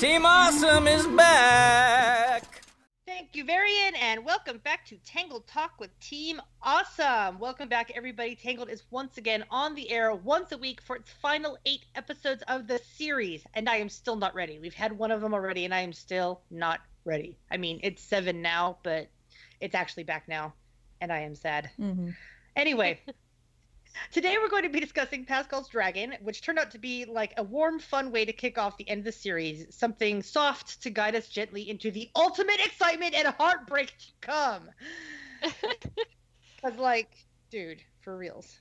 Team Awesome is back! Thank you, Varian, and welcome back to Tangled Talk with Team Awesome. Welcome back, everybody. Tangled is once again on the air once a week for its final eight episodes of the series, and I am still not ready. We've had one of them already, and I am still not ready. I mean, it's seven now, but it's actually back now, and I am sad. Mm-hmm. Anyway, today we're going to be discussing Pascal's Dragon, which turned out to be like a warm, fun way to kick off the end of the series. Something soft to guide us gently into the ultimate excitement and heartbreak to come. Because, like, dude, for reals.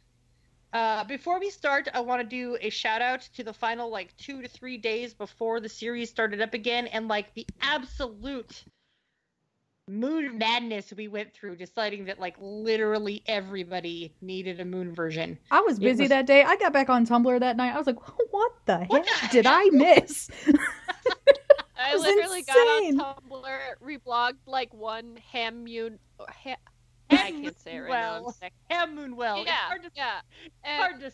Uh, before we start, I want to do a shout out to the final like two to three days before the series started up again, and like the absolute moon madness we went through deciding that like literally everybody needed a moon version. I was busy was- that day. I got back on Tumblr that night. I was like, what the What heck the did I miss? I literally insane. got on Tumblr, reblogged like one Hamun. Ha, I can't say it right now. I'm Well, sick. Ham Moonwell. It's yeah, hard to, yeah. hard And, to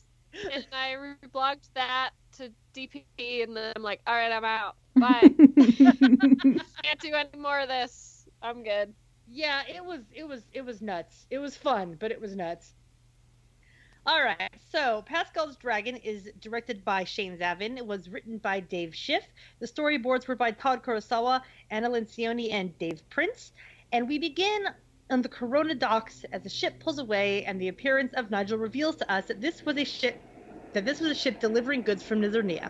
and I reblogged that to DP, and then I'm like, all right, I'm out. Bye. Can't do any more of this. I'm good. Yeah, it was it was it was nuts. It was fun, but it was nuts. All right, so Pascal's Dragon is directed by Shane Zalvin. It was written by Dave Schiff. The storyboards were by Todd Kurosawa, Anna Lencioni, and Dave Prince. And we begin on the Corona docks as the ship pulls away, and the appearance of Nigel reveals to us that this was a ship that this was a ship delivering goods from Nizernia.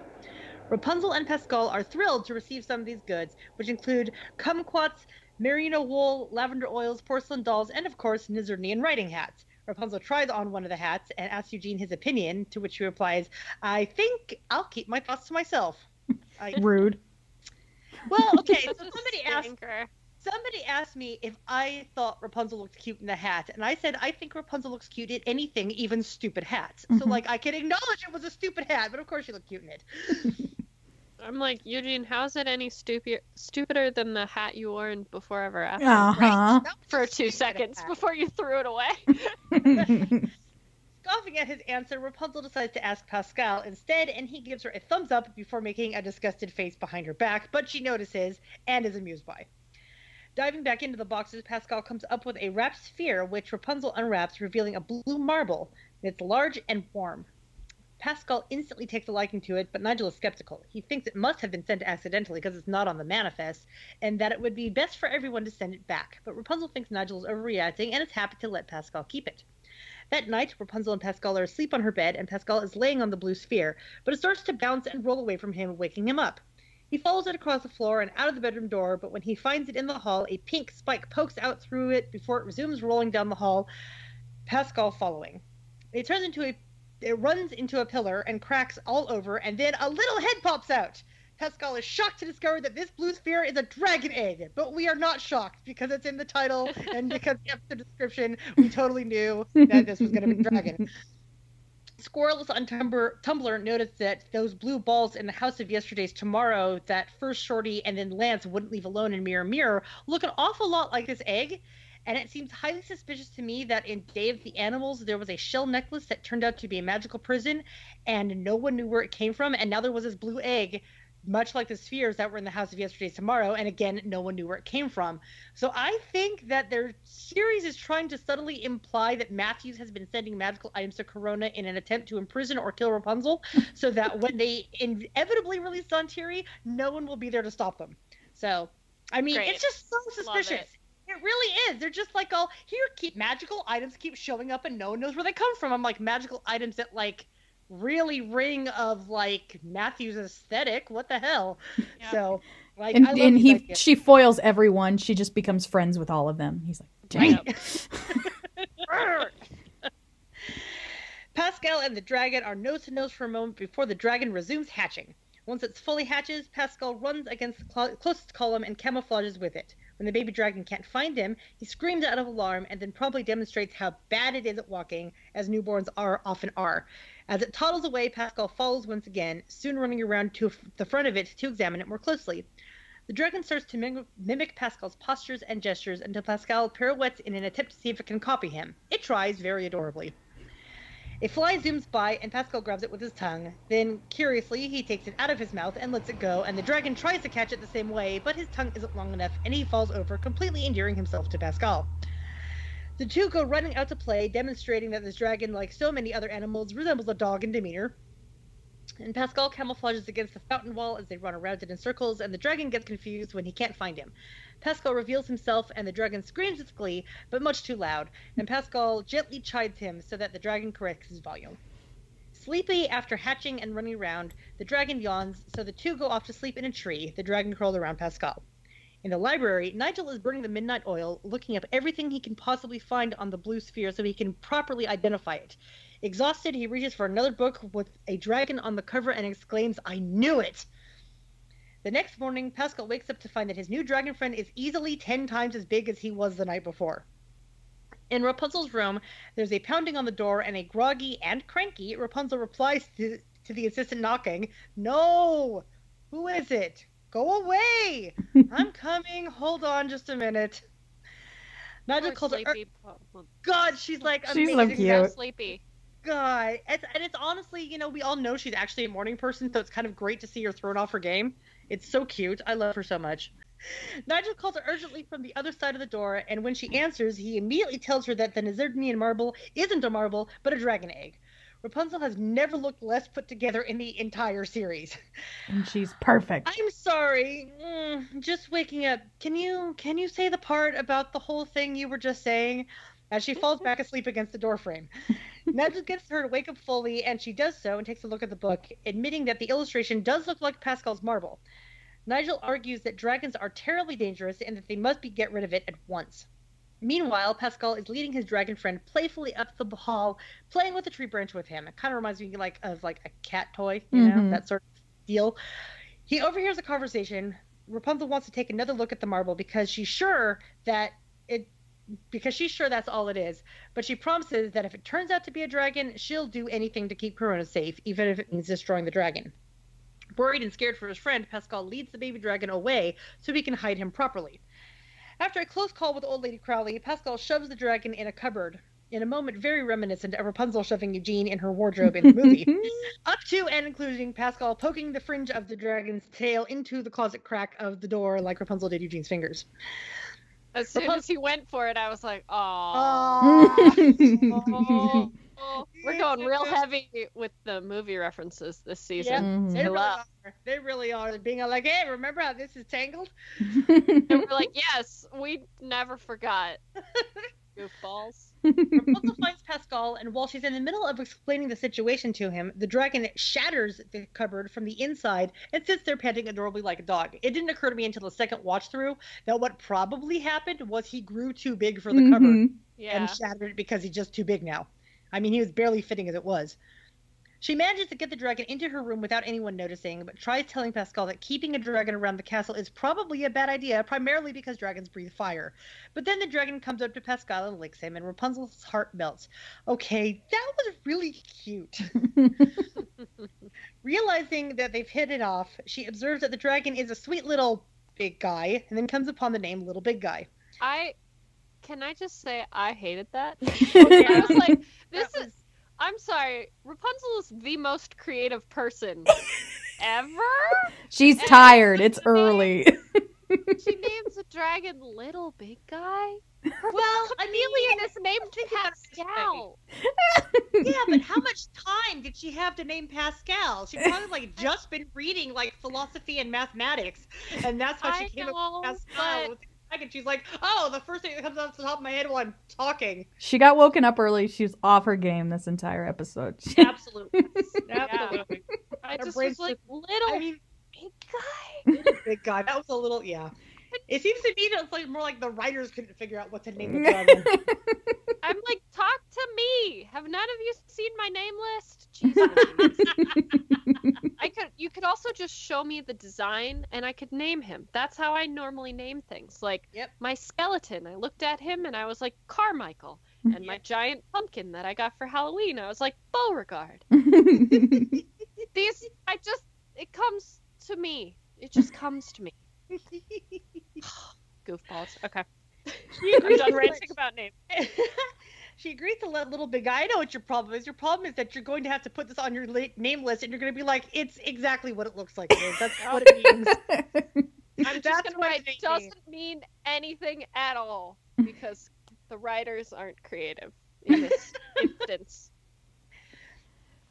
Rapunzel and Pascal are thrilled to receive some of these goods, which include kumquats, merino wool, lavender oils, porcelain dolls, and of course, Nizernian riding hats. Rapunzel tries on one of the hats and asks Eugene his opinion, to which he replies, I think I'll keep my thoughts to myself. I, Rude. well, okay, so somebody asked Stinker. somebody asked me if I thought Rapunzel looked cute in the hat, and I said I think Rapunzel looks cute in anything, even stupid hats. So Mhm. like I can acknowledge it was a stupid hat, but of course she looked cute in it. I'm like, Eugene, how's it any stupid stupider than the hat you wore in Before Ever After? Uh-huh. That was For two seconds before you threw it away. Scoffing at his answer, Rapunzel decides to ask Pascal instead, and he gives her a thumbs up before making a disgusted face behind her back, but she notices and is amused by. Diving back into the boxes, Pascal comes up with a wrapped sphere, which Rapunzel unwraps, revealing a blue marble. It's large and warm. Pascal instantly takes a liking to it, but Nigel is skeptical. He thinks it must have been sent accidentally because it's not on the manifest, and that it would be best for everyone to send it back. But Rapunzel thinks Nigel is overreacting and is happy to let Pascal keep it. That night, Rapunzel and Pascal are asleep on her bed, and Pascal is laying on the blue sphere, but it starts to bounce and roll away from him, waking him up. He follows it across the floor and out of the bedroom door, but when he finds it in the hall, a pink spike pokes out through it before it resumes rolling down the hall, Pascal following. It turns into a it runs into a pillar and cracks all over, and then a little head pops out. Pascal is shocked to discover that this blue sphere is a dragon egg, but we are not shocked because it's in the title and because the episode description, we totally knew that this was going to be a dragon. Squirrels on Tumblr, Tumblr noticed that those blue balls in the House of Yesterday's Tomorrow that first Shorty and then Lance wouldn't leave alone in Mirror Mirror look an awful lot like this egg. And it seems highly suspicious to me that in Day of the Animals there was a shell necklace that turned out to be a magical prison, and no one knew where it came from. And now there was this blue egg, much like the spheres that were in the House of Yesterday's Tomorrow, and again, no one knew where it came from. So I think that their series is trying to subtly imply that Matthews has been sending magical items to Corona in an attempt to imprison or kill Rapunzel, so that when they inevitably release Zhan Tiri, no one will be there to stop them. So, I mean, Great. it's just so Love suspicious. It. It really is. They're just like all here. Keep magical items keep showing up, and no one knows where they come from. I'm like magical items that like really ring of like Matthew's aesthetic. What the hell? Yeah. So like, and I and he ideas. she foils everyone. She just becomes friends with all of them. He's like, Dang. Right. Pascal and the dragon are nose to nose for a moment before the dragon resumes hatching. Once it's fully hatches, Pascal runs against the clo- closest column and camouflages with it. When the baby dragon can't find him, he screams out of alarm and then promptly demonstrates how bad it is at walking, as newborns are often are. As it toddles away, Pascal follows once again, soon running around to the front of it to examine it more closely. The dragon starts to mim- mimic Pascal's postures and gestures until Pascal pirouettes in an attempt to see if it can copy him. It tries very adorably. A fly zooms by, and Pascal grabs it with his tongue. Then, curiously, he takes it out of his mouth and lets it go, and the dragon tries to catch it the same way, but his tongue isn't long enough, and he falls over, completely endearing himself to Pascal. The two go running out to play, demonstrating that this dragon, like so many other animals, resembles a dog in demeanor. And Pascal camouflages against the fountain wall as they run around it in circles, and the dragon gets confused when he can't find him. Pascal reveals himself, and the dragon screams with glee, but much too loud, and Pascal gently chides him so that the dragon corrects his volume. Sleepy after hatching and running around, the dragon yawns, so the two go off to sleep in a tree, the dragon curled around Pascal. In the library, Nigel is burning the midnight oil, looking up everything he can possibly find on the blue sphere so he can properly identify it. Exhausted, he reaches for another book with a dragon on the cover and exclaims, I knew it! The next morning, Pascal wakes up to find that his new dragon friend is easily 10 times as big as he was the night before. In Rapunzel's room, there's a pounding on the door, and a groggy and cranky Rapunzel replies to, to the insistent knocking, No! Who is it? Go away! I'm coming. Hold on just a minute. Nigel calls her. sleepy. po- God, she's like She's so amazing. cute. So sleepy. God, it's, and it's honestly, you know, we all know she's actually a morning person, so it's kind of great to see her thrown off her game. It's so cute. I love her so much. Nigel calls her urgently from the other side of the door, and when she answers, he immediately tells her that the Nazardinian marble isn't a marble, but a dragon egg. Rapunzel has never looked less put together in the entire series. And she's perfect. I'm sorry. Mm, just waking up. Can you can you say the part about the whole thing you were just saying? As she falls back asleep against the doorframe. Nigel gets her to wake up fully, and she does so and takes a look at the book, admitting that the illustration does look like Pascal's marble. Nigel argues that dragons are terribly dangerous and that they must be get rid of it at once. Meanwhile, Pascal is leading his dragon friend playfully up the hall, playing with a tree branch with him. It kind of reminds me like of like a cat toy, you know, Mhm. that sort of deal. He overhears a conversation. Rapunzel wants to take another look at the marble because she's sure that it because she's sure that's all it is. But she promises that if it turns out to be a dragon, she'll do anything to keep Corona safe, even if it means destroying the dragon. Worried and scared for his friend, Pascal leads the baby dragon away so he can hide him properly. After a close call with Old Lady Crowley, Pascal shoves the dragon in a cupboard. In a moment very reminiscent of Rapunzel shoving Eugene in her wardrobe in the movie. Up to and including Pascal poking the fringe of the dragon's tail into the closet crack of the door like Rapunzel did Eugene's fingers. As soon as he went for it, I was like, oh. We're going real heavy with the movie references this season. Mhm. They really are. They really are. Being like, hey, remember how this is tangled? And we're like, yes, we never forgot. Goofballs. Rapunzel finds Pascal, and while she's in the middle of explaining the situation to him, the dragon shatters the cupboard from the inside and sits there panting adorably like a dog. It didn't occur to me until the second watch through that what probably happened was he grew too big for the cupboard Mhm. Yeah. and shattered it because he's just too big now. I mean, he was barely fitting as it was. She manages to get the dragon into her room without anyone noticing, but tries telling Pascal that keeping a dragon around the castle is probably a bad idea, primarily because dragons breathe fire. But then the dragon comes up to Pascal and licks him, and Rapunzel's heart melts. Okay, that was really cute. Realizing that they've hit it off, she observes that the dragon is a sweet little big guy, and then comes upon the name Little Big Guy. I can I just say I hated that. I was like, this That is. I'm sorry. Rapunzel is the most creative person ever. She's tired. It's early. She names a dragon Little Big Guy. Well, I mean, Chameleon is named think about it this way. Pascal. yeah, but how much time did she have to name Pascal? She probably like just been reading like philosophy and mathematics, and that's how she I came know, up with Pascal. but- with the dragon. She's like, oh, the first thing that comes off the top of my head while I'm talking. she got woken up early. She's off her game this entire episode. Absolutely, absolutely. I just was like, Little I mean, Big Guy. big guy. That was a little, yeah. It seems to me that it's like more like the writers couldn't figure out what to name the dragon. I'm like, talk to me. Have none of you seen my name list? Jesus. I could. You could also just show me the design, and I could name him. That's how I normally name things. Like Yep. my skeleton. I looked at him, and I was like Carmichael. And my giant pumpkin that I got for Halloween, I was like Beauregard. These, I just, it comes to me. It just comes to me. Goofballs. Okay. She I'm agrees done ranting about names. She agrees to let little big guy. I know what your problem is. Your problem is that you're going to have to put this on your li- name list, and you're going to be like, "It's exactly what it looks like." It is. That's what it means. I'm just That's gonna what write it doesn't mean anything at all because the writers aren't creative in this instance.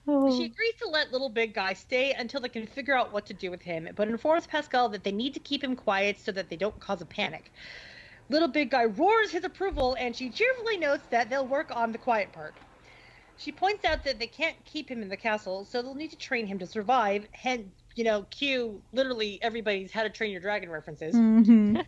Oh. She agrees to let little big guy stay until they can figure out what to do with him, but informs Pascal that they need to keep him quiet so that they don't cause a panic. Little big guy roars his approval, and she cheerfully notes that they'll work on the quiet part. She points out that they can't keep him in the castle, so they'll need to train him to survive. Hence, you know, cue literally everybody's How to Train Your Dragon references. Mhm.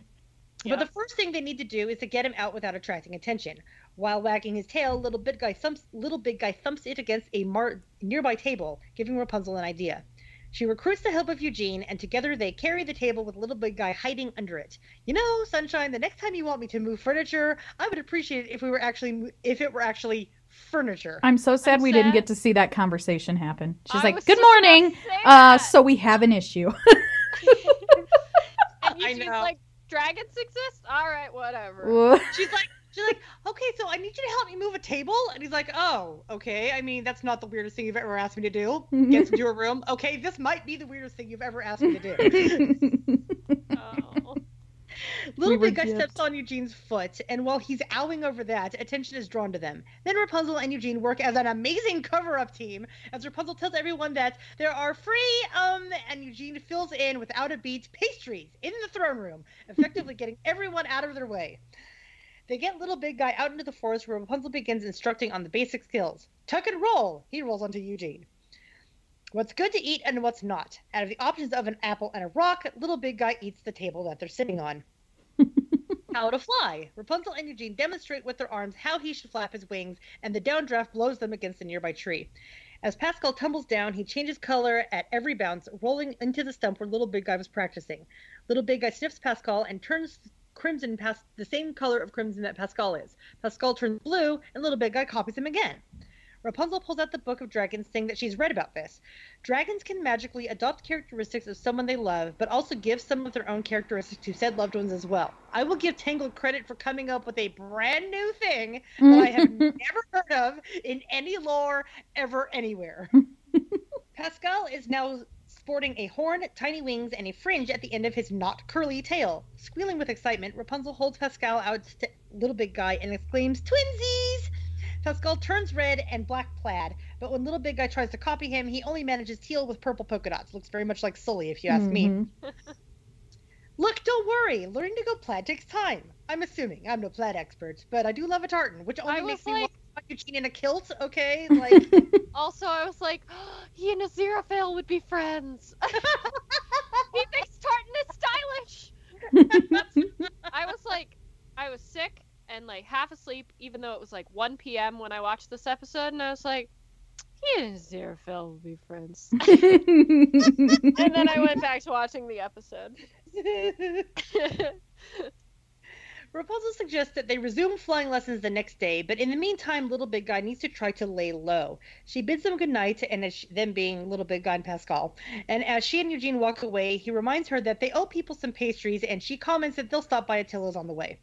But the first thing they need to do is to get him out without attracting attention. While wagging his tail, little big guy thumps little big guy thumps it against a mar- nearby table, giving Rapunzel an idea. She recruits the help of Eugene, and together they carry the table with little big guy hiding under it. You know, Sunshine, the next time you want me to move furniture, I would appreciate it if we were actually if it were actually furniture. I'm so sad I'm we didn't get to see that conversation happen. She's I like, "Good just about to morning. Uh, so we have an issue." and I Eugene's know. like, dragons exist? All right, whatever. She's like, she's like, okay, so I need you to help me move a table, and he's like, oh, okay. I mean, that's not the weirdest thing you've ever asked me to do. Gets into a room. Okay, this might be the weirdest thing you've ever asked me to do. Oh. Little were Big Guy steps on Eugene's foot, and while he's owing over that, attention is drawn to them. Then Rapunzel and Eugene work as an amazing cover-up team, as Rapunzel tells everyone that there are free, um, and Eugene fills in without a beat pastries in the throne room, effectively getting everyone out of their way. They get Little Big Guy out into the forest where Rapunzel begins instructing on the basic skills. Tuck and roll! He rolls onto Eugene. What's good to eat and what's not. Out of the options of an apple and a rock, Little Big Guy eats the table that they're sitting on. how to fly. Rapunzel and Eugene demonstrate with their arms how he should flap his wings, and the downdraft blows them against a nearby tree. As Pascal tumbles down, he changes color at every bounce, rolling into the stump where Little Big Guy was practicing. Little Big Guy sniffs Pascal and turns crimson past the same color of crimson that Pascal is. Pascal turns blue, and Little Big Guy copies him again. Rapunzel pulls out the Book of Dragons, saying that she's read about this. Dragons can magically adopt characteristics of someone they love, but also give some of their own characteristics to said loved ones as well. I will give Tangled credit for coming up with a brand new thing that I have never heard of in any lore ever anywhere. Pascal is now sporting a horn, tiny wings, and a fringe at the end of his not curly tail. Squealing with excitement, Rapunzel holds Pascal out to Little Big Guy and exclaims, Twinsies! Pascal turns red and black plaid, but when Little Big Guy tries to copy him, he only manages teal with purple polka dots. Looks very much like Sully, if you ask me. Mhm. Look, don't worry. Learning to go plaid takes time. I'm assuming. I'm no plaid expert, but I do love a tartan, which only I makes was me like- want Eugene in a kilt, okay? Like, Also, I was like, oh, he and Aziraphale would be friends. he thinks Tartan is stylish. I was like, I was sick and like half asleep, even though it was like 1 p.m. when I watched this episode, and I was like, he and Aziraphale would be friends. and then I went back to watching the episode. Rapunzel suggests that they resume flying lessons the next day, but in the meantime, Little Big Guy needs to try to lay low. She bids them goodnight, and as she, them being Little Big Guy and Pascal. And as she and Eugene walk away, he reminds her that they owe people some pastries, and she comments that they'll stop by Attila's on the way.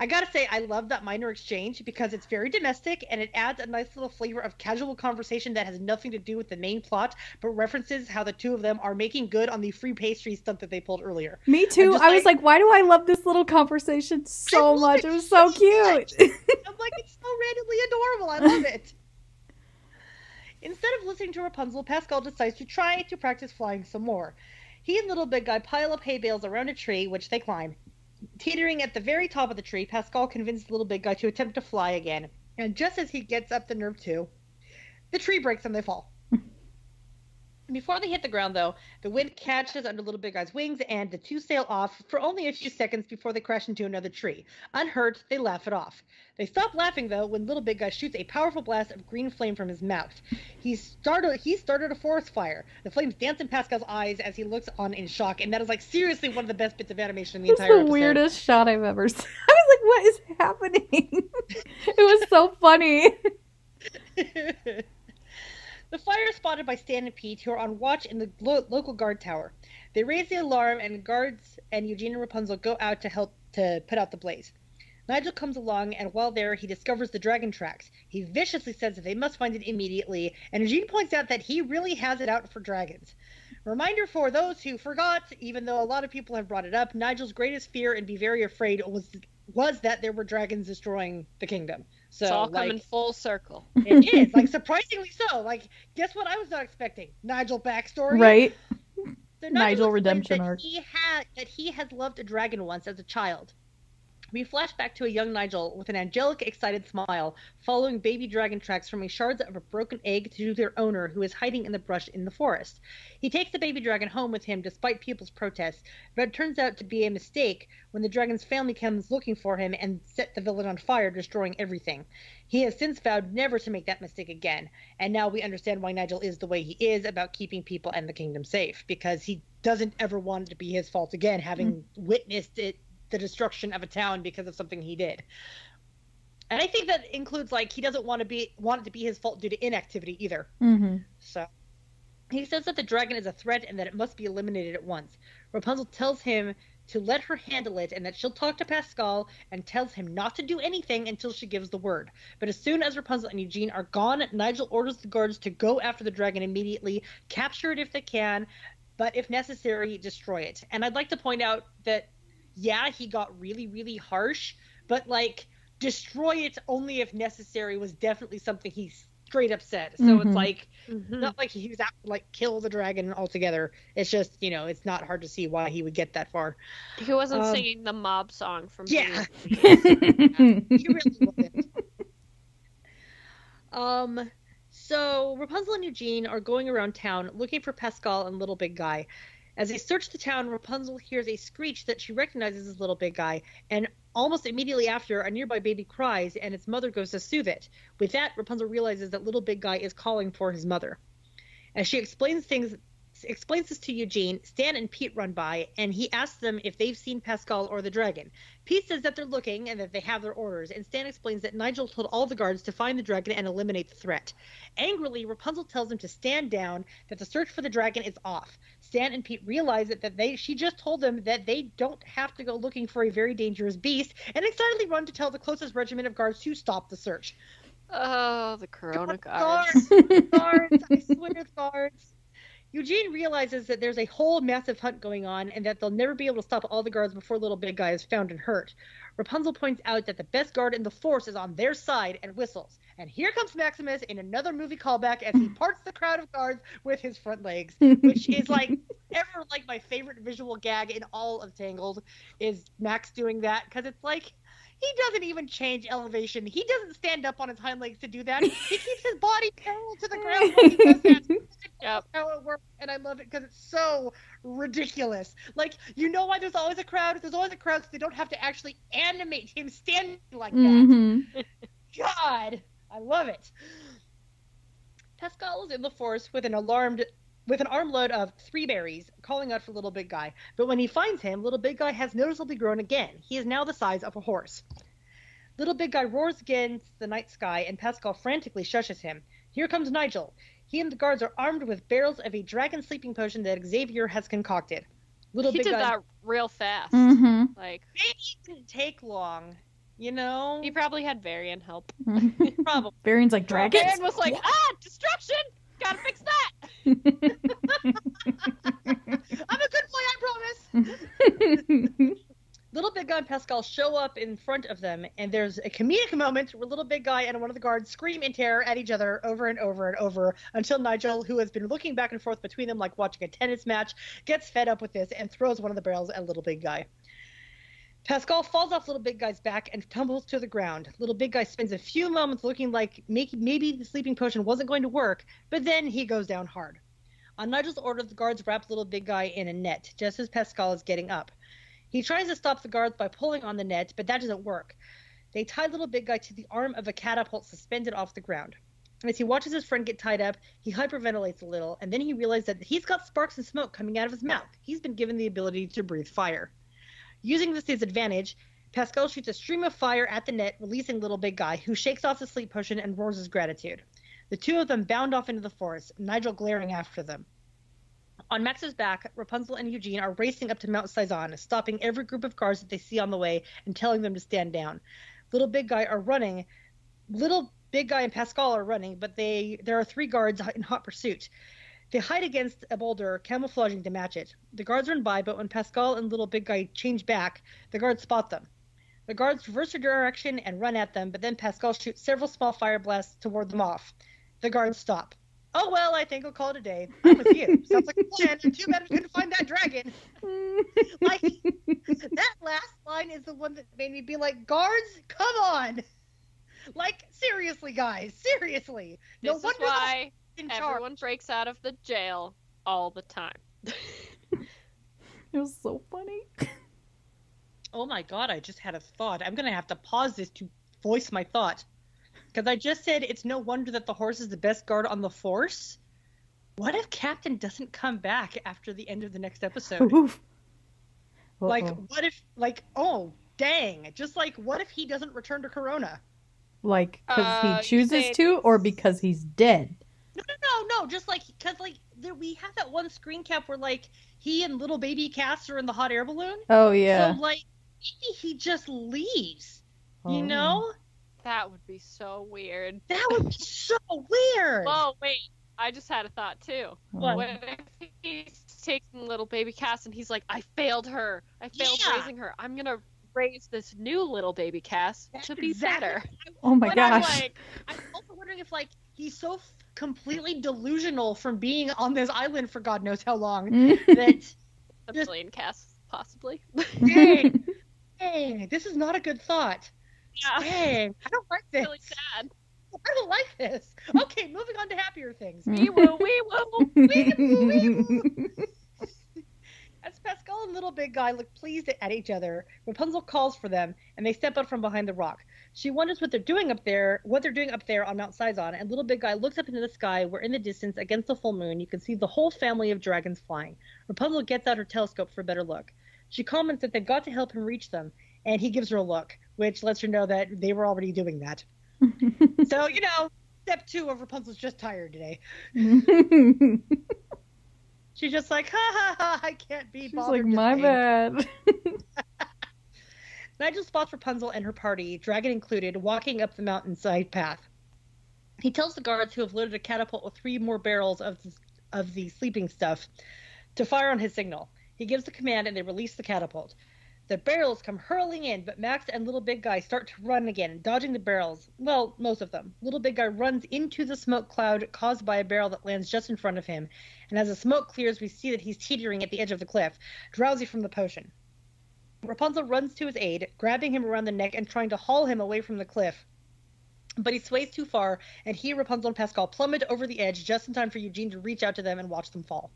I gotta say, I love that minor exchange because it's very domestic and it adds a nice little flavor of casual conversation that has nothing to do with the main plot, but references how the two of them are making good on the free pastry stunt that they pulled earlier. Me too. I was like- why do I love this little conversation so much? it was so so cute. I'm like, it's so randomly adorable. I love it. Instead of listening to Rapunzel, Pascal decides to try to practice flying some more. He and Little Big Guy pile up hay bales around a tree, which they climb. Teetering at the very top of the tree, Pascal convinces the Little Big Guy to attempt to fly again. And just as he gets up the nerve to, the tree breaks and they fall. Before they hit the ground, though, the wind catches under Little Big Guy's wings, and the two sail off for only a few seconds before they crash into another tree. Unhurt, they laugh it off. They stop laughing, though, when Little Big Guy shoots a powerful blast of green flame from his mouth. He started, he started a forest fire. The flames dance in Pascal's eyes as he looks on in shock, and that is like seriously one of the best bits of animation in the It's entire the episode. weirdest shot I've ever seen. I was like, what is happening? it was so funny. the fire is spotted by Stan and Pete, who are on watch in the lo- local guard tower. They raise the alarm, and guards and Eugene and Rapunzel go out to help to put out the blaze. Nigel comes along, and while there, he discovers the dragon tracks. He viciously says that they must find it immediately, and Eugene points out that he really has it out for dragons. Reminder for those who forgot, even though a lot of people have brought it up, Nigel's greatest fear and be very afraid was was that there were dragons destroying the kingdom. So it's all like, coming full circle. it is like surprisingly so. Like, guess what? I was not expecting Nigel backstory. Right? So Nigel explains redemption that arc. He had that he has loved a dragon once as a child. We flash back to a young Nigel with an angelic, excited smile, following baby dragon tracks from a shards of a broken egg to their owner, who is hiding in the brush in the forest. He takes the baby dragon home with him despite people's protests, but it turns out to be a mistake when the dragon's family comes looking for him and set the village on fire, destroying everything. He has since vowed never to make that mistake again, and now we understand why Nigel is the way he is about keeping people and the kingdom safe, because he doesn't ever want it to be his fault again, having mm. witnessed it the destruction of a town because of something he did. And I think that includes like he doesn't want to be want it to be his fault due to inactivity either. Mm-hmm. So he says that the dragon is a threat and that it must be eliminated at once. Rapunzel tells him to let her handle it and that she'll talk to Pascal and tells him not to do anything until she gives the word. But as soon as Rapunzel and Eugene are gone, Nigel orders the guards to go after the dragon immediately, capture it if they can, but if necessary, destroy it. And I'd like to point out that yeah, he got really, really harsh, but like destroy it only if necessary was definitely something he straight up said. So Mhm. it's like Mhm. not like he was out to like kill the dragon altogether. It's just you know it's not hard to see why he would get that far. He wasn't Um, singing the mob song from Yeah. Beauty. He really wasn't. Um. So Rapunzel and Eugene are going around town looking for Pascal and Little Big Guy. As they search the town, Rapunzel hears a screech that she recognizes as Little Big Guy, and almost immediately after, a nearby baby cries, and its mother goes to soothe it. With that, Rapunzel realizes that Little Big Guy is calling for his mother. As she explains things, explains this to Eugene, Stan and Pete run by, and he asks them if they've seen Pascal or the dragon. Pete says that they're looking and that they have their orders, and Stan explains that Nigel told all the guards to find the dragon and eliminate the threat. Angrily, Rapunzel tells him to stand down, that the search for the dragon is off. Stan and Pete realize that, that they she just told them that they don't have to go looking for a very dangerous beast, and excitedly run to tell the closest regiment of guards to stop the search. Oh, the Corona guards. Guards, guards, I swear, guards. Eugene realizes that there's a whole massive hunt going on and that they'll never be able to stop all the guards before Little Big Guy is found and hurt. Rapunzel points out that the best guard in the force is on their side and whistles. And here comes Maximus in another movie callback as he parts the crowd of guards with his front legs, which is like ever like my favorite visual gag in all of Tangled is Max doing that because it's like he doesn't even change elevation. He doesn't stand up on his hind legs to do that. He keeps his body parallel to the ground when he does that. Yep. How it works, and I love it because it's so ridiculous. Like you know why there's always a crowd? There's always a crowd, so they don't have to actually animate him standing like that. hmm God, I love it. Pascal is in the forest with an alarmed with an armload of three berries, calling out for Little Big Guy. But when he finds him, Little Big Guy has noticeably grown again. He is now the size of a horse. Little Big Guy roars against the night sky, and Pascal frantically shushes him. Here comes Nigel. He and the guards are armed with barrels of a dragon sleeping potion that Xavier has concocted. Little he Big did Guy that real fast. hmm Like maybe it didn't take long, you know. he probably had Varian help. Probably. Varian's like dragons. Varian was like, ah, destruction. Gotta fix that. I'm a good boy, I promise. Little Big Guy and Pascal show up in front of them, and there's a comedic moment where Little Big Guy and one of the guards scream in terror at each other over and over and over until Nigel, who has been looking back and forth between them like watching a tennis match, gets fed up with this and throws one of the barrels at Little Big Guy. Pascal falls off Little Big Guy's back and tumbles to the ground. Little Big Guy spends a few moments looking like maybe, the sleeping potion wasn't going to work, but then he goes down hard. On Nigel's order, the guards wrap Little Big Guy in a net just as Pascal is getting up. He tries to stop the guards by pulling on the net, but that doesn't work. They tie Little Big Guy to the arm of a catapult suspended off the ground. As he watches his friend get tied up, he hyperventilates a little, and then he realizes that he's got sparks and smoke coming out of his mouth. He's been given the ability to breathe fire. Using this to his advantage, Pascal shoots a stream of fire at the net, releasing Little Big Guy, who shakes off the sleep potion and roars his gratitude. The two of them bound off into the forest, Nigel glaring after them. On Max's back, Rapunzel and Eugene are racing up to Mount Sison, stopping every group of guards that they see on the way and telling them to stand down. Little Big Guy are running. Little Big Guy and Pascal are running, but they there are three guards in hot pursuit. They hide against a boulder, camouflaging to match it. The guards run by, but when Pascal and Little Big Guy change back, the guards spot them. The guards reverse their direction and run at them, but then Pascal shoots several small fire blasts to ward them off. The guards stop. Oh well, I think I'll call it a day. I'm with you. Sounds like a plan. And too bad we couldn't find that dragon. Like that last line is the one that made me be like, guards, come on. Like seriously, guys, seriously. No this is wonder why they're in charge. everyone breaks out of the jail all the time. It was so funny. Oh my god, I just had a thought. I'm gonna have to pause this to voice my thought. Because I just said it's no wonder that the horse is the best guard on the force. What if Captain doesn't come back after the end of the next episode? Like, what if, like, oh, dang. Just like, what if he doesn't return to Corona? like because Uh, he chooses to, or because he's dead. No, no, no, no. Just like, because, like, there, we have that one screen cap where, like, he and little baby Cass are in the hot air balloon. Oh yeah. So, like, maybe he just leaves. Oh. You know? That would be so weird. That would be so weird. Oh wait. I just had a thought too. What? What if he's taking little baby Cass and he's like, I failed her. I failed Yeah. raising her. I'm gonna raise this new little baby Cass That's to be exactly- better. Oh my But I'm gosh. like, I'm also wondering if like he's so f- completely delusional from being on this island for God knows how long that A Just- billion Cass, possibly. dang, dang, this is not a good thought. yeah. Dang, I don't like this. Really sad. I don't like this. Okay, moving on to happier things. Wee woo, wee woo. As Pascal and Little Big Guy look pleased at each other, Rapunzel calls for them, and they step out from behind the rock. She wonders what they're doing up there, what they're doing up there on Mount Sison, and Little Big Guy looks up into the sky, where in the distance, against the full moon, you can see the whole family of dragons flying. Rapunzel gets out her telescope for a better look. She comments that they've got to help him reach them, and he gives her a look, which lets her know that they were already doing that. So, you know, step two of Rapunzel's just tired today. She's just like, ha ha ha, I can't be bothered. She's like, my pain." bad. Nigel spots Rapunzel and her party, dragon included, walking up the mountainside path. He tells the guards who have loaded a catapult with three more barrels of the, of the sleeping stuff to fire on his signal. He gives the command and they release the catapult. The barrels come hurling in, but Max and Little Big Guy start to run again, dodging the barrels. Well, most of them. Little Big Guy runs into the smoke cloud caused by a barrel that lands just in front of him, and as the smoke clears, we see that he's teetering at the edge of the cliff, drowsy from the potion. Rapunzel runs to his aid, grabbing him around the neck and trying to haul him away from the cliff. But he sways too far, and he, Rapunzel, and Pascal plummet over the edge just in time for Eugene to reach out to them and watch them fall.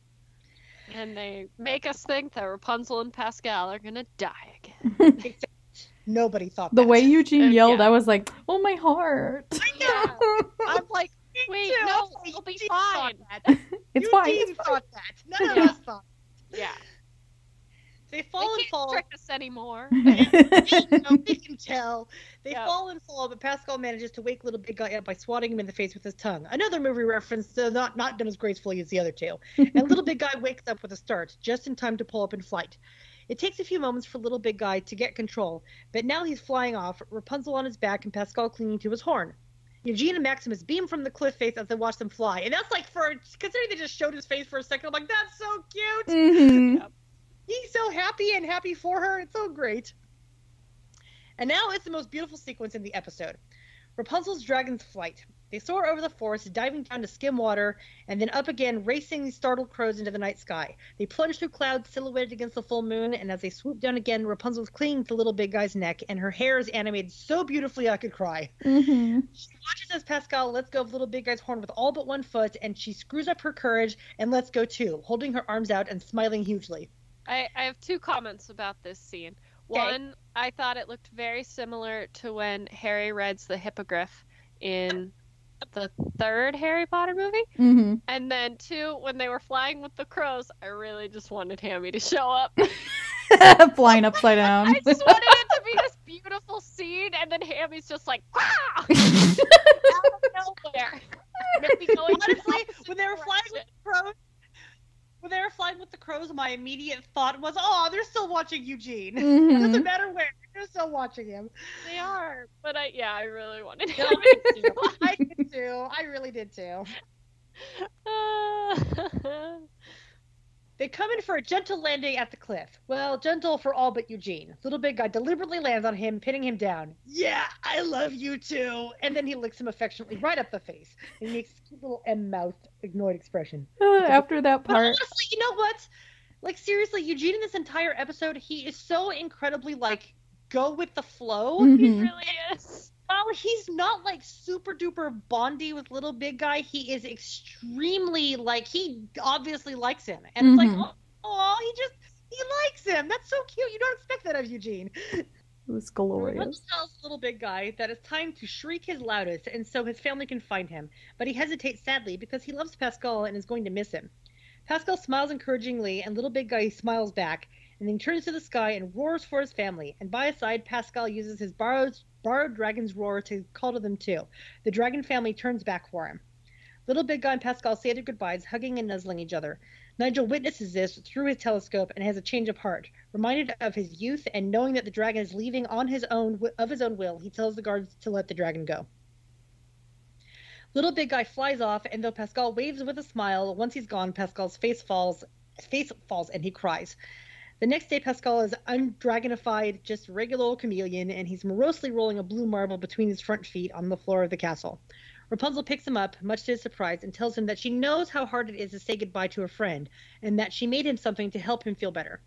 And they make us think that Rapunzel and Pascal are gonna die again. Nobody thought that. the that. way Eugene Uh, yelled, yeah. I was like, oh my heart. Yeah. I'm like, wait, too. no, Okay, it'll be fine. that. it's fine. Eugene thought that. None Yeah. of us thought. Yeah. They fall They fall and can't fall. trick us anymore. you know, we can tell. They Yeah. fall and fall, but Pascal manages to wake little big guy up by swatting him in the face with his tongue. Another movie reference, uh, not not done as gracefully as the other two. And little big guy wakes up with a start, just in time to pull up in flight. It takes a few moments for little big guy to get control, but now he's flying off, Rapunzel on his back and Pascal clinging to his horn. Eugene and Maximus beam from the cliff face as they watch them fly, and that's like for considering they just showed his face for a second. I'm like, that's so cute Mhm. He's so happy and happy for her. It's so great. And now it's the most beautiful sequence in the episode. Rapunzel's dragon's flight. They soar over the forest, diving down to skim water, and then up again, racing these startled crows into the night sky. They plunge through clouds silhouetted against the full moon, and as they swoop down again, Rapunzel's clinging to the little big guy's neck, and her hair is animated so beautifully I could cry. Mhm. She watches as Pascal lets go of little big guy's horn with all but one foot, and she screws up her courage and lets go too, holding her arms out and smiling hugely. I, I have two comments about this scene. Okay. One, I thought it looked very similar to when Harry reads the hippogriff in the third Harry Potter movie. Mhm. And then two, when they were flying with the crows, I really just wanted Hammy to show up. Flying upside down. I just wanted it to be this beautiful scene, and then Hammy's just like, wow! out of nowhere. And it'd be going Honestly, when they were flying with the crows, when they were flying with the crows, my immediate thought was, "Oh, they're still watching Eugene. It Mhm. doesn't matter where, they're still watching him." They are, but I yeah, I really wanted No, him. I did too. I did too. I really did too. Uh, They come in for a gentle landing at the cliff. Well, gentle for all but Eugene. Little big guy deliberately lands on him, pinning him down. Yeah, I love you too. And then he licks him affectionately right up the face. And he makes a cute little M mouth annoyed expression. Uh, after that But part. honestly, you know what? Like seriously, Eugene in this entire episode, he is so incredibly like go with the flow. he Mhm. really he's not like super duper bondy with little big guy, he is extremely like he obviously likes him, and it's like, Mhm. oh, oh, he just he likes him. That's so cute. You don't expect that of Eugene. It was glorious. tells little big guy that it's time to shriek his loudest, and so his family can find him. But he hesitates sadly because he loves Pascal and is going to miss him. Pascal smiles encouragingly, and little big guy smiles back, and then turns to the sky and roars for his family. And by his side, Pascal uses his borrowed borrowed dragon's roar to call to them too. The dragon family turns back for him. Little Big Guy and Pascal say their goodbyes, hugging and nuzzling each other. Nigel witnesses this through his telescope and has a change of heart. Reminded of his youth and knowing that the dragon is leaving on his own of his own will, he tells the guards to let the dragon go. Little Big Guy flies off, and though Pascal waves with a smile, once he's gone, Pascal's face falls, face falls, and he cries. The next day, Pascal is undragonified, just regular old chameleon, and he's morosely rolling a blue marble between his front feet on the floor of the castle. Rapunzel picks him up, much to his surprise, and tells him that she knows how hard it is to say goodbye to a friend, and that she made him something to help him feel better.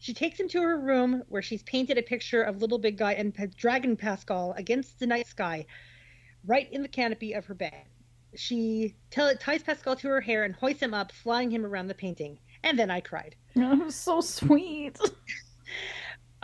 She takes him to her room, where she's painted a picture of Little Big Guy and Dragon Pascal against the night sky, right in the canopy of her bed. She ties Pascal to her hair and hoists him up, flying him around the painting. And then I cried. It was so sweet.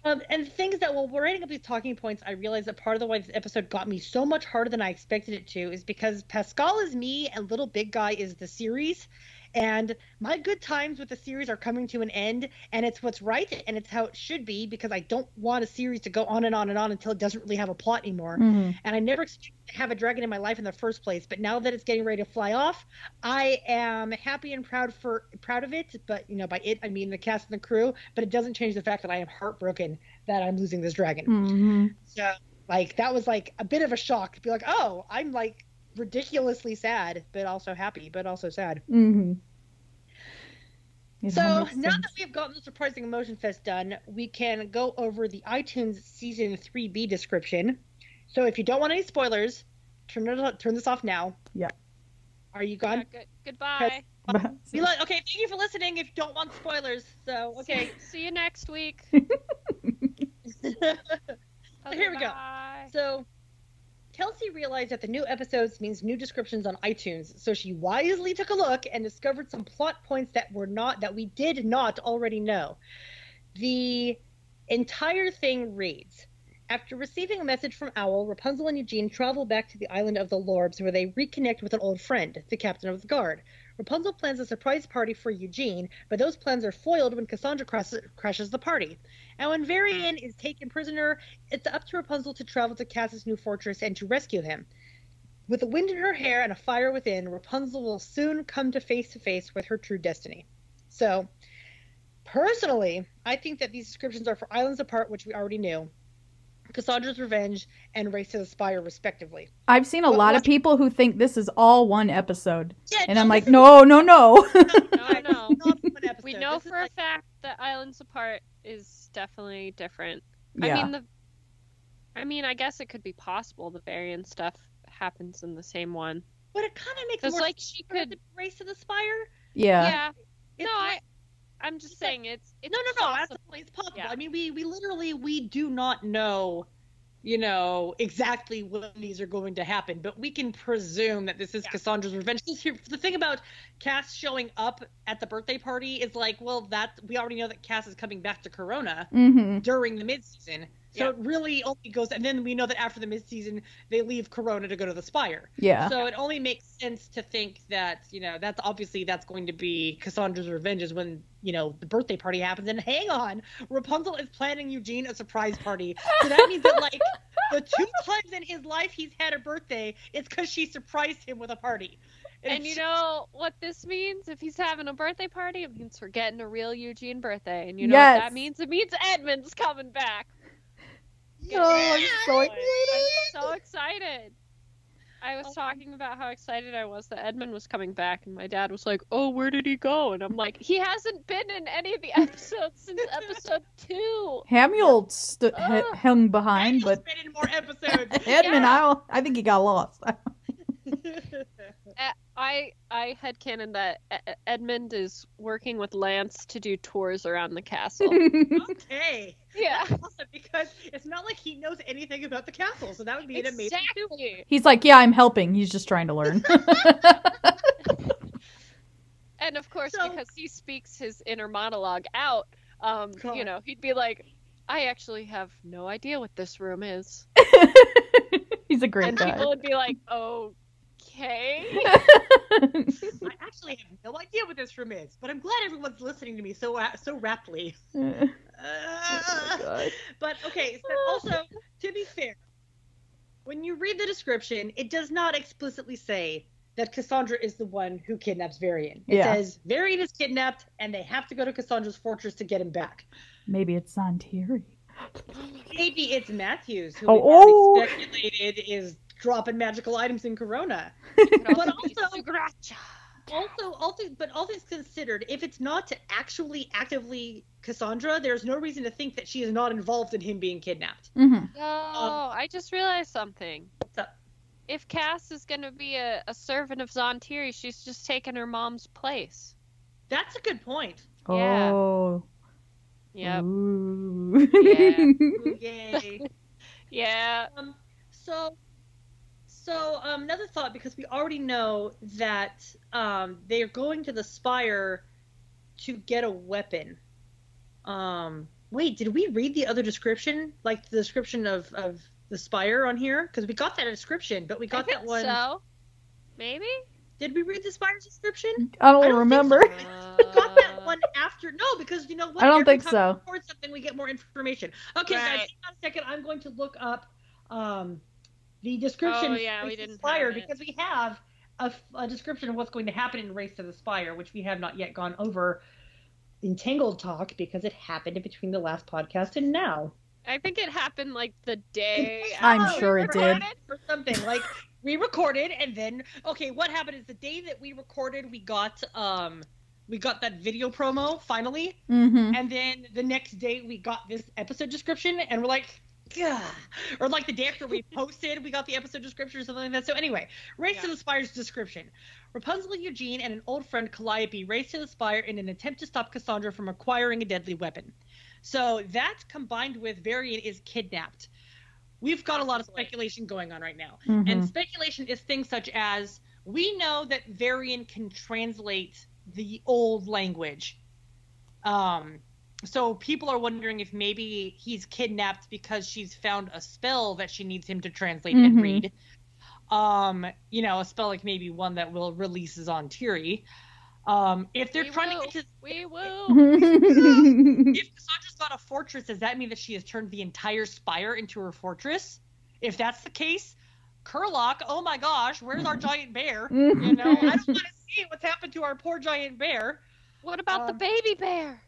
Um, and things that while we're writing up these talking points, I realized that part of the why this episode got me so much harder than I expected it to is because Pascal is me and Little Big Guy is the series. And my good times with the series are coming to an end, and it's what's right and it's how it should be because I don't want a series to go on and on and on until it doesn't really have a plot anymore. Mhm. And I never expected to have a dragon in my life in the first place, but now that it's getting ready to fly off, I am happy and proud for proud of it. But you know, by it I mean the cast and the crew. But it doesn't change the fact that I am heartbroken that I'm losing this dragon. Mhm. So like that was like a bit of a shock to be like, oh, I'm like ridiculously sad, but also happy, but also sad. Mhm. So now sense. that we've gotten the surprising emotion fest done, we can go over the iTunes season 3B description. So if you don't want any spoilers, turn it turn this off now. Yeah. Are you Yeah, gone? good, goodbye. Be like, okay, thank you for listening. If you don't want spoilers, so okay. See you next week. here we go. Bye. So, Kelsey realized that the new episodes means new descriptions on iTunes, so she wisely took a look and discovered some plot points that were not that we did not already know. The entire thing reads After receiving a message from Owl, Rapunzel and Eugene travel back to the island of the Lorbs where they reconnect with an old friend, the captain of the guard. Rapunzel plans a surprise party for Eugene, but those plans are foiled when Cassandra cras- crashes the party. And when Varian is taken prisoner, it's up to Rapunzel to travel to Cass's new fortress and to rescue him. With the wind in her hair and a fire within, Rapunzel will soon come to face to face with her true destiny. So, personally, I think that these descriptions are for Islands Apart, which we already knew, Cassandra's Revenge, and Race to the Spire, respectively. I've seen a What- lot of people who think this is all one episode. Yeah, And no, I'm like, is no, no, no. No, no. not one episode. We know This for a like- fact that Islands Apart is definitely different. yeah. I mean the I mean, I guess it could be possible the Varian stuff happens in the same one. but it kind of makes more like sense she for could the Race to the Spire. yeah. Yeah. It's no, like- I I'm just it's like- saying it's it's no, no, no. possible. Absolutely, it's possible. Yeah. I mean, we we literally we do not know, you know, exactly when these are going to happen, but we can presume that this is Yeah. Cassandra's revenge. The thing about Cass showing up at the birthday party is like, well, that we already know that Cass is coming back to Corona Mm-hmm. during the mid-season. So Yeah. it really only goes, and then we know that after the mid-season, they leave Corona to go to the Spire. Yeah. So it only makes sense to think that you know that's obviously that's going to be Cassandra's revenge is when you know the birthday party happens. And hang on, Rapunzel is planning Eugene a surprise party. So that means that like the two times in his life he's had a birthday, it's because she surprised him with a party. And you know what this means? If he's having a birthday party, it means we're getting a real Eugene birthday. And you know what that means? It means Edmund's coming back. Oh, I'm so excited. I'm so excited. I was oh, talking about how excited I was that Edmund was coming back, and my dad was like, "Oh, where did he go?" And I'm like, "He hasn't been in any of the episodes since episode two. Hamiel st- Ugh. h- hung behind, Daniel's but been in more episodes. Edmund, Yeah. I, I think he got lost. Uh, I I had canon that E- Edmund is working with Lance to do tours around the castle. okay. yeah, Awesome, because it's not like he knows anything about the castle, so that would be an amazing. exactly. He's like, yeah, I'm helping. He's just trying to learn. And of course, So- because he speaks his inner monologue out, um, God. you know, he'd be like, "I actually have no idea what this room is," He's a great and guy. people would be like, "Okay." I actually have no idea what this room is, but I'm glad everyone's listening to me so uh, so raptly. oh Uh, God. but okay, so also to be fair, when you read the description, it does not explicitly say that Cassandra is the one who kidnaps Varian. It Yeah. says Varian is kidnapped and they have to go to Cassandra's fortress to get him back. Maybe it's Zhan Tiri. Maybe it's Matthews who Oh, we've oh. speculated is dropping magical items in Corona. But be also- Sugracha. Also, all things, but all things considered, if it's not to actually actively Cassandra, there's no reason to think that she is not involved in him being kidnapped. hmm Oh, I just realized something. What's up? If Cass is gonna be a, a servant of Zhan Tiri, she's just taken her mom's place. That's a good point. Yeah. Oh. Yep. Ooh. Ooh, Yay. Yeah. um, so, so um, another thought because we already know that um, they are going to the spire to get a weapon. Um, wait, did we read the other description, like the description of of the spire on here? Because we got that description, but we I got think that one. so. Maybe. Did we read the spire's description? I don't, I don't think remember. so. We got that one after. No, because you know what? I don't Every think so. We something, we get more information. Okay, guys, hang on a second. I'm going to look up um, the description Oh, of yeah, we Race to the didn't Spire because we have a description of what's going to happen in Race to the Spire, which we have not yet gone over in Tangled Talk because it happened in between the last podcast and now. I think it happened like the day. I'm after sure it did. recorded. or something like we recorded and then okay what happened is the day that we recorded we got um we got that video promo finally hmm and then the next day we got this episode description and we're like yeah. Or like the day after we posted we got the episode description or something like that. So anyway race to the spire's description. Rapunzel eugene and an old friend calliope race to the spire in an attempt to stop cassandra from acquiring a deadly weapon. So that combined with varian is kidnapped. We've got a lot of speculation going on right now. Mm-hmm. and speculation is things such as we know that Varian can translate the old language. Um, so people are wondering if maybe he's kidnapped because she's found a spell that she needs him to translate and Mhm. read. Um, you know, a spell like maybe one that will releases on Tiri. Um, if they're We trying will. to get to We will. if Cassandra's got a fortress, does that mean that she has turned the entire spire into her fortress? If that's the case, Kurlock, oh my gosh, where's our giant bear? You know, I don't want to see what's happened to our poor giant bear. What about the Um, baby bear?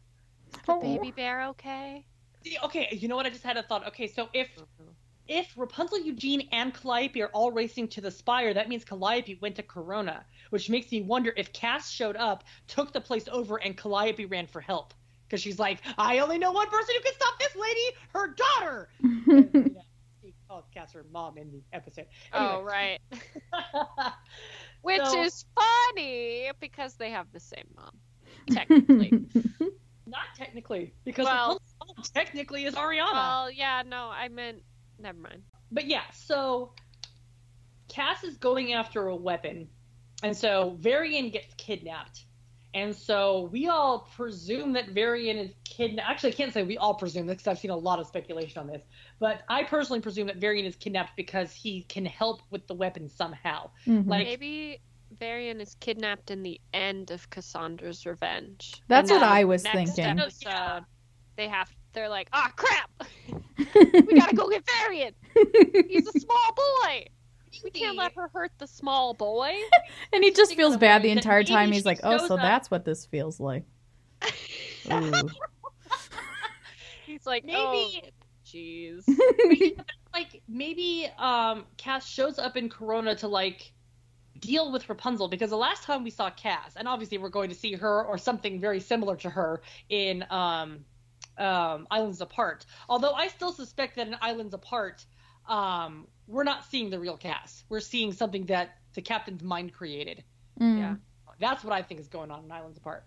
Is the Oh. baby bear okay? See, Okay, you know what? I just had a thought. Okay, so if mm-hmm. if Rapunzel, Eugene, and Calliope are all racing to the spire, that means Calliope went to Corona, which makes me wonder if Cass showed up, took the place over, and Calliope ran for help. Because she's like, I only know one person who can stop this lady, her daughter. And, you know, she calls Cass her mom in the episode. Oh, right. Which So- is funny because they have the same mom, technically. Not technically, because Well- Rapunzel's technically is Arianna. well, yeah, no, I meant. Never mind. but yeah, so Cass is going after a weapon, and so Varian gets kidnapped, and so we all presume that Varian is kidnapped. Actually, I can't say we all presume this because I've seen a lot of speculation on this, but I personally presume that Varian is kidnapped because he can help with the weapon somehow. Mhm. Like, Maybe Varian is kidnapped in the end of Cassandra's revenge. That's And what I was next thinking. Episode, They have. They're like, ah, crap! we gotta go get Varian. He's a small boy. We can't let her hurt the small boy. And he just Think feels bad the entire time. He's like, oh, so up- that's what this feels like. He's like, Maybe- oh, jeez. like maybe um Cass shows up in Corona to like deal with Rapunzel because the last time we saw Cass, and obviously we're going to see her or something very similar to her in um um Islands Apart. Although I still suspect that in Islands Apart, um we're not seeing the real Cass. We're seeing something that the captain's mind created. Mm. Yeah. That's what I think is going on in Islands Apart.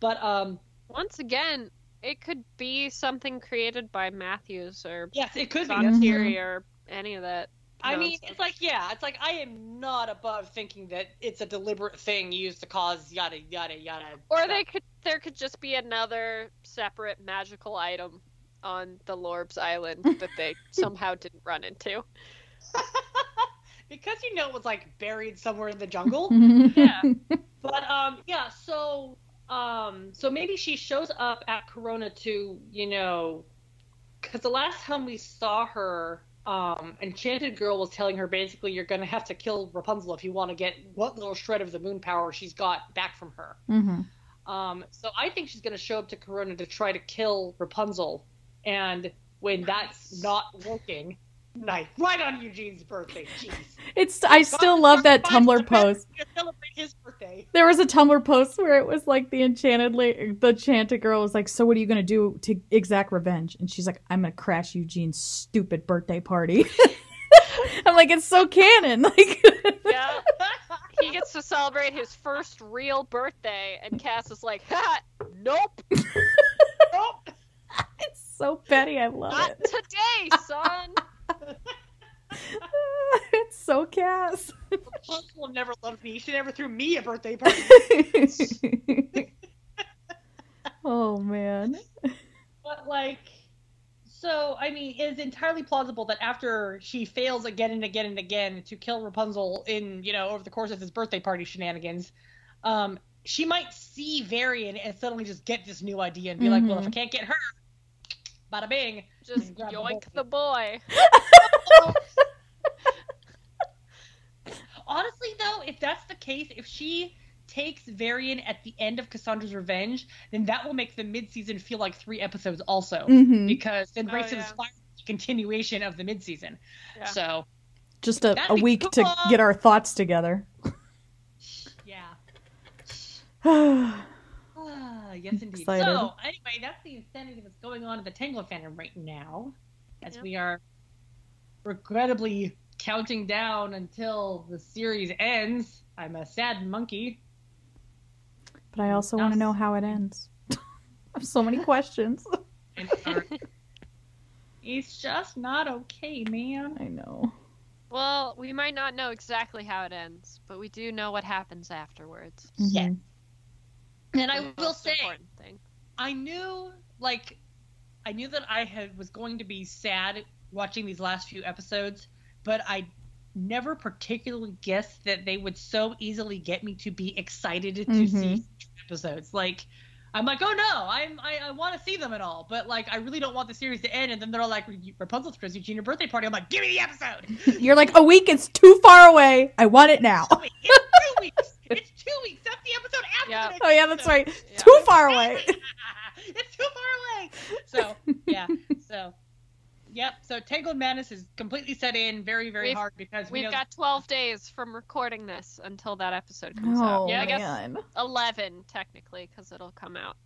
But um Once again, it could be something created by Matthews or yes, it could be. Zhan Tiri or any of that. I mean, nonsense. it's like, yeah, it's like I am not above thinking that it's a deliberate thing used to cause yada yada yada. Or stuff. they could there could just be another separate magical item on the Lorbs Island that they somehow didn't run into. because you know it was like buried somewhere in the jungle. Yeah. but um, yeah, so um, so maybe she shows up at Corona to you know, because the last time we saw her. Um, Enchanted Girl was telling her basically you're gonna have to kill Rapunzel if you want to get what little shred of the moon power she's got back from her. hmm Um, so I think she's going to show up to Corona to try to kill Rapunzel, and when that's not working, nice, right on Eugene's birthday. Jeez, It's I still love that Tumblr post. Celebrate his birthday. There was a Tumblr post where it was like the enchanted la- the enchanted girl was like, "So what are you gonna do to exact revenge?" And she's like, "I'm gonna crash Eugene's stupid birthday party." I'm like, it's so canon. Like, Yeah. He gets to celebrate his first real birthday, and Cass is like, ha, nope, Nope. it's so petty. I love not it. today, son. it's so Cass. Rapunzel never loved me. She never threw me a birthday party. oh man. But like, so I mean, it's entirely plausible that after she fails again and again and again to kill Rapunzel in you know over the course of this birthday party shenanigans, um, she might see Varian and suddenly just get this new idea and be like, well, if I can't get her, bada bing. Just Grab the yoink boy. the boy. Honestly, though, if that's the case, if she takes Varian at the end of Cassandra's Revenge, then that will make the mid-season feel like three episodes also. hmm Because then Oh, Race of yeah. the Spire is a continuation of the mid-season. Yeah. So, Just a, a be week to get our thoughts together. yeah. oh Ah, yes, indeed. Excited. So, anyway, that's the insanity that's going on in the Tangle fandom right now, as Yep. we are regrettably counting down until the series ends. I'm a sad monkey. But I also want to know how it ends. I have so many questions. And It's just not okay, man. I know. Well, we might not know exactly how it ends, but we do know what happens afterwards. Yes. Mhm. And I will say, important thing. I knew like I knew that I had was going to be sad watching these last few episodes, but I never particularly guessed that they would so easily get me to be excited to Mhm. see episodes. Like I'm like, oh no, I'm I, I want to see them at all, but like I really don't want the series to end. And then they're all like, Rapunzel's Chris Eugene, your birthday party. I'm like, give me the episode. You're like, a week is too far away. I want it now. It's two weeks. It's two weeks. That's the episode after. Yeah. the Oh, yeah, that's episode. right. Yeah. Too far away. it's too far away. So yeah, so yep. So Tangled Madness is completely set in very very We've- hard because we We've know got 12 days from recording this until that episode comes Oh, out. Yeah, I guess man. 11 technically because it'll come out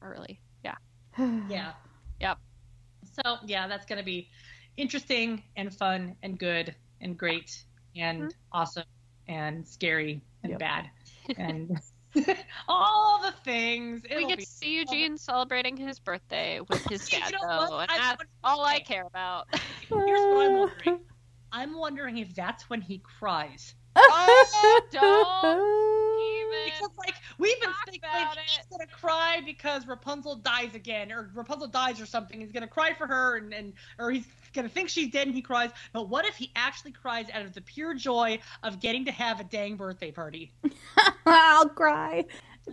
early. Yeah. yeah. Yep. So yeah, that's gonna be interesting and fun and good and great and Mhm. awesome and scary and Yep. bad and all the things. we It'll get to see Eugene celebrating his birthday with his You dad, know though, and that's all I care about. Here's what I'm wondering. I'm wondering if that's when he cries. Oh, don't even. Because like we've been speculating about he's it. gonna cry because Rapunzel dies again, or Rapunzel dies or something. He's gonna cry for her, and, and or he's gonna think she's dead and he cries. But what if he actually cries out of the pure joy of getting to have a dang birthday party? I'll cry.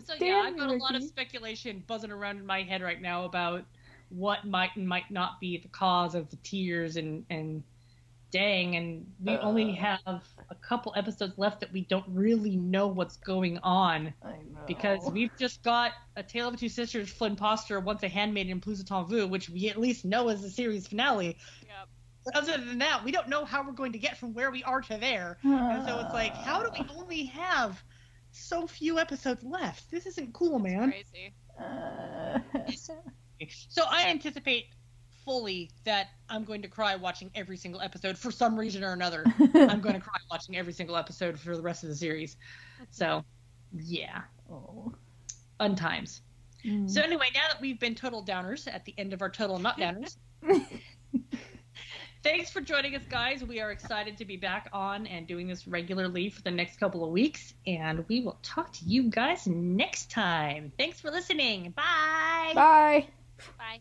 So yeah, I've got a lot of speculation buzzing around in my head right now about what might and might not be the cause of the tears and and dang, and we only have a couple episodes left that we don't really know what's going on I know. because we've just got a Tale of Two Sisters, Flynnpostor, Once a Handmaid, and Plus Est En Vous, which we at least know is the series finale. Yep. But other than that, we don't know how we're going to get from where we are to there. And so it's like, how do we only have so few episodes left? This isn't cool, man. Crazy. Uh, So I anticipate fully that I'm going to cry watching every single episode for some reason or another. I'm going to cry watching every single episode for the rest of the series. So, yeah, oh. untimes. Mm. So anyway, now that we've been total downers at the end of our total not downers, thanks for joining us, guys. We are excited to be back on and doing this regularly for the next couple of weeks, and we will talk to you guys next time. Thanks for listening. Bye. Bye. Bye.